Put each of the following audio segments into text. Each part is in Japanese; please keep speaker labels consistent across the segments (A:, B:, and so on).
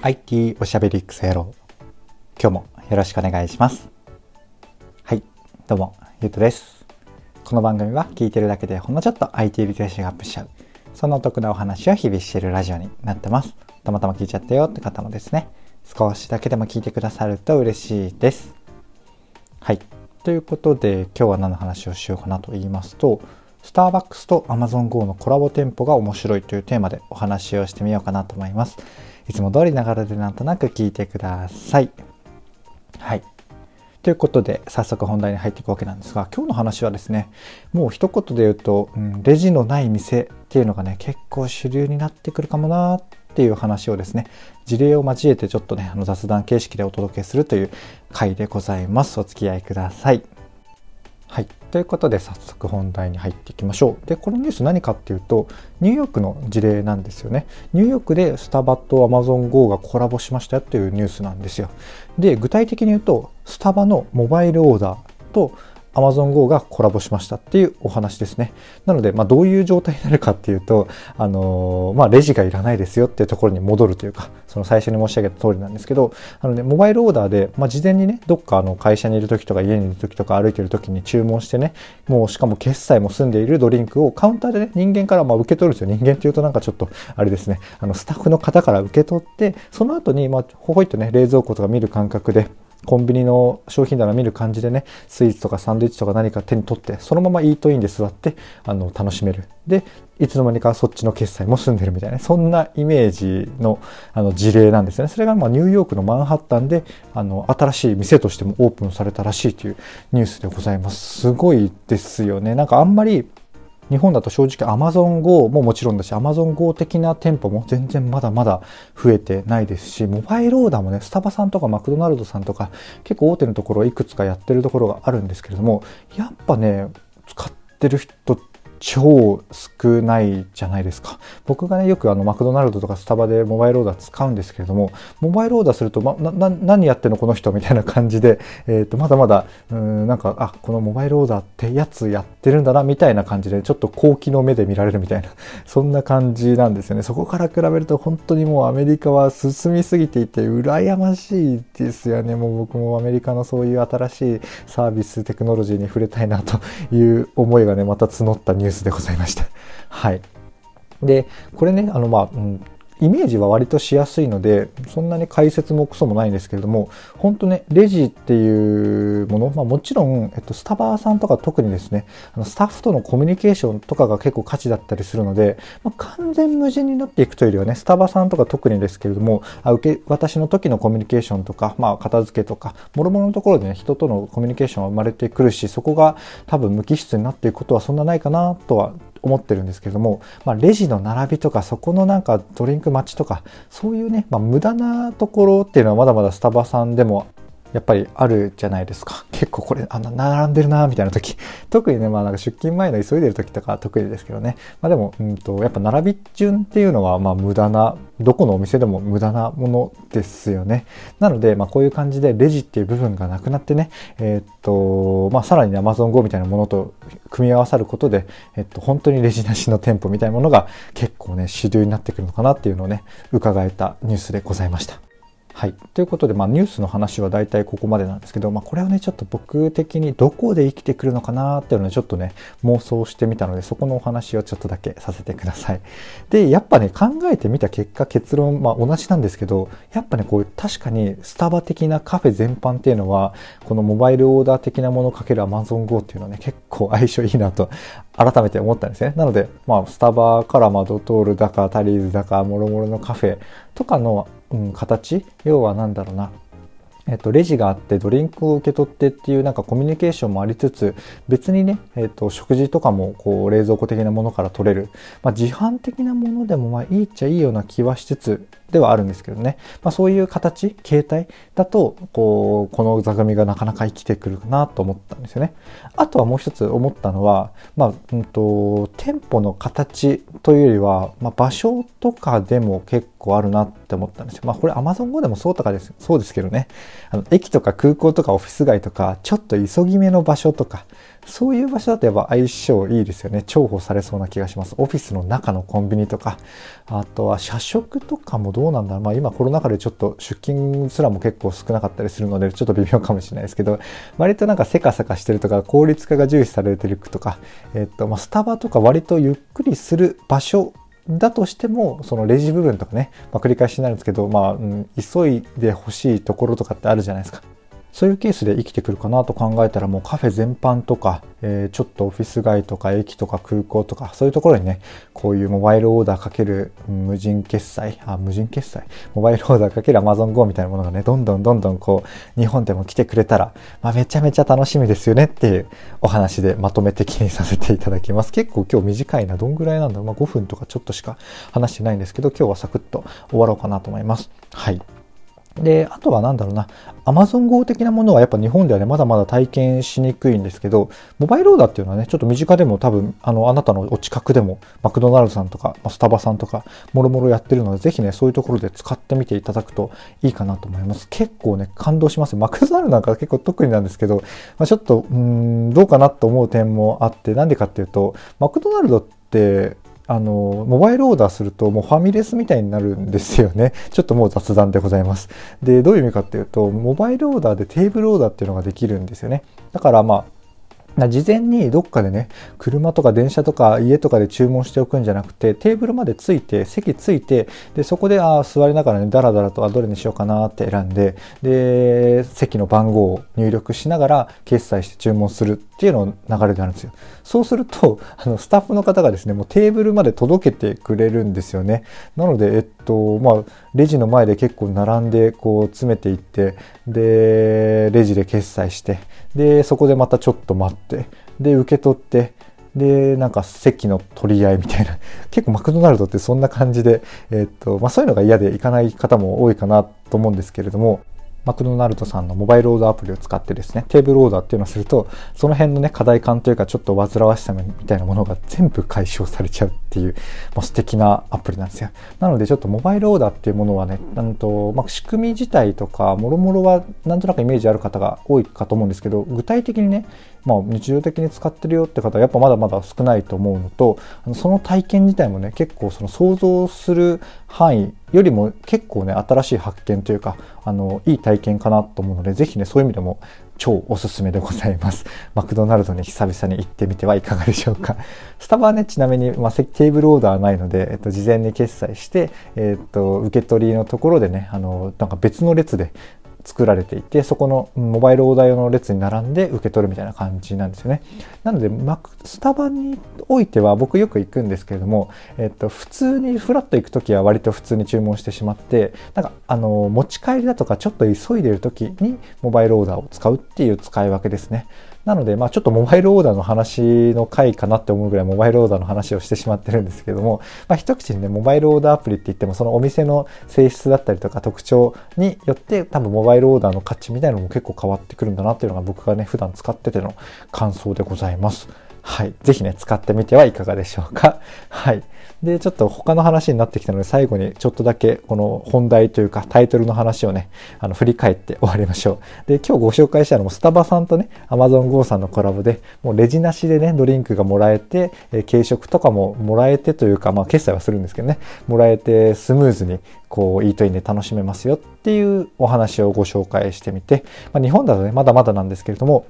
A: IT おしゃべりクソ野郎。今日もよろしくお願いします。はいどうもゆうとです。この番組は聞いてるだけでほんのちょっと IT リテラシーがアップしちゃう。そんなお得なお話を日々しているラジオになってます。たまたま聞いちゃったよって方もですね。少しだけでも聞いてくださると嬉しいです。はいということで今日は何の話をしようかなと言いますとスターバックスと Amazon Go のコラボ店舗が面白いというテーマでお話をしてみようかなと思います。いつも通りながらでなんとなく聞いてください。はい。ということで、早速本題に入っていくわけなんですが、今日の話はですね、もう一言で言うと、うん、レジのない店っていうのがね、結構主流になってくるかもなっていう話をですね、事例を交えてちょっとね、あの雑談形式でお届けするという回でございます。お付き合いください。はい。ということで早速本題に入っていきましょう。で、このニュース何かっていうと、ニューヨークの事例なんですよね。ニューヨークでスタバとアマゾン GO がコラボしましたよっていうニュースなんですよ。で、具体的に言うと、スタバのモバイルオーダーと Amazon Go がコラボしましたっていうお話ですね。なので、まあ、どういう状態になるかっていうと、あのー、まあ、レジがいらないですよっていうところに戻るというか、その最初に申し上げた通りなんですけど、あのね、モバイルオーダーで、まあ、事前にね、どっかあの会社にいる時とか家にいる時とか歩いてる時に注文してね、もうしかも決済も済んでいるドリンクをカウンターでね、人間からま受け取るんですよ。人間っていうとなんかちょっと、あれですね、あの、スタッフの方から受け取って、その後に、まあ、ほほいとね、冷蔵庫とか見る感覚で、コンビニの商品棚見る感じでね、スイーツとかサンドイッチとか何か手に取って、そのままイートインで座って、あの、楽しめる。で、いつの間にかそっちの決済も済んでるみたいな、そんなイメージのあの事例なんですね。それがまあニューヨークのマンハッタンで、あの、新しい店としてもオープンされたらしいというニュースでございます。すごいですよね。なんかあんまり、日本だと正直 Amazon Go ももちろんだし Amazon Go 的な店舗も全然まだまだ増えてないですしモバイルオーダーもねスタバさんとかマクドナルドさんとか結構大手のところいくつかやってるところがあるんですけれどもやっぱね使ってる人超少ないじゃないですか。僕がね、よくあのマクドナルドとかスタバでモバイルオーダー使うんですけれども、モバイルオーダーすると、ま、な、何やってんのこの人みたいな感じで、えっ、ー、と、まだまだ、うん、なんか、あ、このモバイルオーダーってやつやってるんだな、みたいな感じで、ちょっと高機の目で見られるみたいな、そんな感じなんですよね。そこから比べると本当にもうアメリカは進みすぎていて、羨ましいですよね。もう僕もアメリカのそういう新しいサービス、テクノロジーに触れたいなという思いがね、また募ったニューニュースでございました。はい。で、これね、あの、まあ、うん、イメージは割としやすいので、そんなに解説もクソもないんですけれども、本当ね、レジっていうもの、まあもちろん、えっと、スタバーさんとか特にですね、あのスタッフとのコミュニケーションとかが結構価値だったりするので、まあ、完全無人になっていくというよりはね、スタバさんとか特にですけれども、あ受け、私の時のコミュニケーションとか、まあ片付けとか、諸々のところでね、人とのコミュニケーションは生まれてくるし、そこが多分無機質になっていくことはそんなないかなとは思ってるんですけれども、まあ、レジの並びとかそこのなんかドリンク待ちとかそういうね、まあ、無駄なところっていうのはまだまだスタバさんでもやっぱりあるじゃないですか。結構これ、あの、並んでるなみたいな時。特にね、まあなんか出勤前の急いでる時とか得意ですけどね。まあでも、うんと、やっぱ並び順っていうのは、まあ無駄な、どこのお店でも無駄なものですよね。なので、まあこういう感じでレジっていう部分がなくなってね、えー、っと、まあさらに Amazon Go みたいなものと組み合わさることで、えっと、本当にレジなしの店舗みたいなものが結構ね、主流になってくるのかなっていうのをね、伺えたニュースでございました。はい。ということで、まあ、ニュースの話は大体ここまでなんですけど、まあ、これはね、ちょっと僕的にどこで生きてくるのかなっていうのをちょっとね、妄想してみたので、そこのお話をちょっとだけさせてください。で、やっぱね、考えてみた結果、結論、まあ、同じなんですけど、やっぱね、こう確かにスタバ的なカフェ全般っていうのは、このモバイルオーダー的なものかける Amazon Go っていうのはね、結構相性いいなと改めて思ったんですね。なので、まあ、スタバからまドトールだかタリーズだか、もろもろのカフェとかのうん、形。要は何だろうな。えっと、レジがあってドリンクを受け取ってっていうなんかコミュニケーションもありつつ別にね、えっと、食事とかもこう冷蔵庫的なものから取れる、まあ、自販的なものでもまあいいっちゃいいような気はしつつではあるんですけどね、まあ、そういう形形態だとこうこの座組がなかなか生きてくるかなと思ったんですよね。あとはもう一つ思ったのは、まあうんと、店舗の形というよりは、まあ、場所とかでも結構あるなって思ったんですよ。まあこれ Amazon 語でもそうとかですそうですけどね。あの駅とか空港とかオフィス街とかちょっと急ぎ目の場所とかそういう場所だとやっぱ相性いいですよね。重宝されそうな気がします。オフィスの中のコンビニとか、あとは社食とかもどうなんだろう。まあ今コロナ禍でちょっと出勤すらも結構少なかったりするので、ちょっと微妙かもしれないですけど、割となんかせかせかしてるとか、効率化が重視されてるとか、えっと、まあスタバとか割とゆっくりする場所だとしても、そのレジ部分とかね、まあ、繰り返しになるんですけど、まあ、うん、急いでほしいところとかってあるじゃないですか。そういうケースで生きてくるかなと考えたらもうカフェ全般とか、えー、ちょっとオフィス街とか駅とか空港とかそういうところにねこういうモバイルオーダーかける無人決済あ無人決済？モバイルオーダーかける Amazon Go みたいなものがねどんどんどんどんこう日本でも来てくれたら、まあ、めちゃめちゃ楽しみですよねっていうお話でまとめ的にさせていただきます。結構今日短いな。どんぐらいなんだろう、まあ、5分とかちょっとしか話してないんですけど今日はサクッと終わろうかなと思います。はい。で、あとはなんだろうな、Amazon Go 的なものはやっぱ日本ではね、まだまだ体験しにくいんですけど、モバイルオーダーっていうのはね、ちょっと身近でも多分、あの、あなたのお近くでも、マクドナルドさんとか、スタバさんとか、もろもろやってるので、ぜひね、そういうところで使ってみていただくといいかなと思います。結構ね、感動します。マクドナルドなんか結構特になんですけど、まあ、ちょっと、うん、どうかなと思う点もあって、なんでかっていうと、マクドナルドって、あの、モバイルオーダーするともうファミレスみたいになるんですよね。ちょっともう雑談でございます。で、どういう意味かっていうと、モバイルオーダーでテーブルオーダーっていうのができるんですよね。だからまあ、事前にどっかでね、車とか電車とか家とかで注文しておくんじゃなくて、テーブルまでついて、席ついて、で、そこで、あ座りながらね、ダラダラと、あ、どれにしようかなって選んで、で、席の番号を入力しながら決済して注文するっていうの流れであるんですよ。そうすると、あの、スタッフの方がですね、もうテーブルまで届けてくれるんですよね。なので、えっと、まあ、レジの前で結構並んで、こう、詰めていって、で、レジで決済して、で、そこでまたちょっと待って、で、受け取って、で、なんか席の取り合いみたいな。結構マクドナルドってそんな感じで、えっと、まあそういうのが嫌で行かない方も多いかなと思うんですけれども、マクドナルドさんのモバイルオーダーアプリを使ってですね、テーブルオーダーっていうのをすると、その辺のね、課題感というか、ちょっと煩わしさみたいなものが全部解消されちゃうっていう、もう素敵なアプリなんですよ。なので、ちょっとモバイルオーダーっていうものはね、なんと、まあ、仕組み自体とか、もろもろはなんとなくイメージある方が多いかと思うんですけど、具体的にね、まあ、日常的に使ってるよって方はやっぱまだまだ少ないと思うのとその体験自体もね結構その想像する範囲よりも結構ね新しい発見というかあのいい体験かなと思うのでぜひねそういう意味でも超おすすめでございます。マクドナルドに久々に行ってみてはいかがでしょうか。スタバはね、ちなみに、まあ、テーブルオーダーはないので、えっと、事前に決済して、えっと、受け取りのところでね、あの、なんか別の列で作られていて、そこのモバイルオーダー用の列に並んで受け取るみたいな感じなんですよね。なので、スタバにおいては僕よく行くんですけれども、えっと、普通にフラッと行く時は割と普通に注文してしまって、なんか、あの、持ち帰りだとかちょっと急いでる時にモバイルオーダーを使うっていう使い分けですね。なので、まあ、ちょっとモバイルオーダーの話の回かなって思うぐらいモバイルオーダーの話をしてしまってるんですけども、まあ、一口にね、モバイルオーダーアプリって言っても、そのお店の性質だったりとか特徴によって、多分モバイルオーダーの価値みたいなのも結構変わってくるんだなっていうのが僕がね、普段使ってての感想でございます。はい。ぜひね、使ってみてはいかがでしょうか。はい。で、ちょっと他の話になってきたので、最後にちょっとだけこの本題というかタイトルの話をね、あの、振り返って終わりましょう。で、今日ご紹介したのもスタバさんとね、Amazon Go さんのコラボで、もうレジなしでね、ドリンクがもらえて、え軽食とかももらえてというか、まあ、決済はするんですけどね、もらえてスムーズに、こう、イートインで楽しめますよっていうお話をご紹介してみて、まあ、日本だとね、まだまだなんですけれども、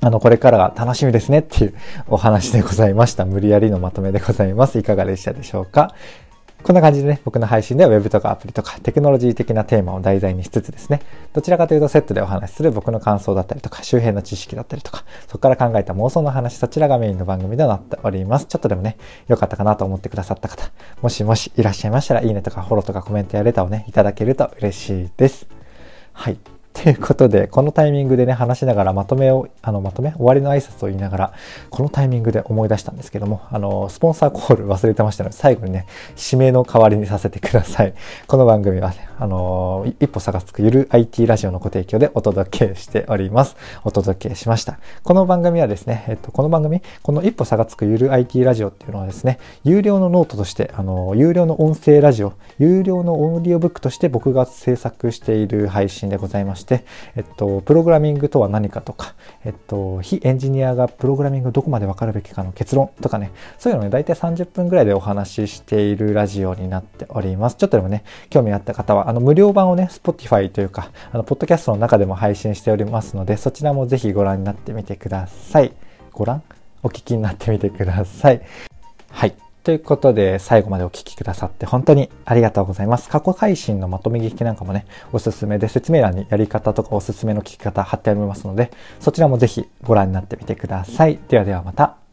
A: あの、これからが楽しみですねっていうお話でございました。無理やりのまとめでございます。いかがでしたでしょうか？こんな感じでね、僕の配信では Web とかアプリとかテクノロジー的なテーマを題材にしつつですね、どちらかというとセットでお話しする僕の感想だったりとか、周辺の知識だったりとか、そこから考えた妄想の話、そちらがメインの番組となっております。ちょっとでもね、良かったかなと思ってくださった方、もしもしいらっしゃいましたら、いいねとかフォローとかコメントやレターをね、いただけると嬉しいです。はい。ということで、このタイミングでね、話しながらまとめを、あの、まとめ終わりの挨拶を言いながら、このタイミングで思い出したんですけども、あの、スポンサーコール忘れてましたので、最後にね、締めの代わりにさせてください。この番組はね、あの、一歩差がつくゆる IT ラジオのご提供でお届けしております。お届けしました。この番組はですね、えっと、この番組、この一歩差がつくゆる IT ラジオっていうのはですね、有料のノートとして、あの、有料の音声ラジオ、有料のオーディオブックとして僕が制作している配信でございまして、て、えっと、プログラミングとは何かとか、えっと、非エンジニアがプログラミングどこまでわかるべきかの結論とかね、そういうのね、大体30分ぐらいでお話ししているラジオになっております。ちょっとでもね、興味あった方は、あの、無料版をね、Spotify というか、あの、ポッドキャストの中でも配信しておりますので、そちらもぜひご覧になってみてください。ご覧？お聞きになってみてくださ。い。ということで、最後までお聴きくださって本当にありがとうございます。過去配信のまとめ聞きなんかもね、おすすめで説明欄にやり方とかおすすめの聞き方貼ってありますので、そちらもぜひご覧になってみてください。ではではまた。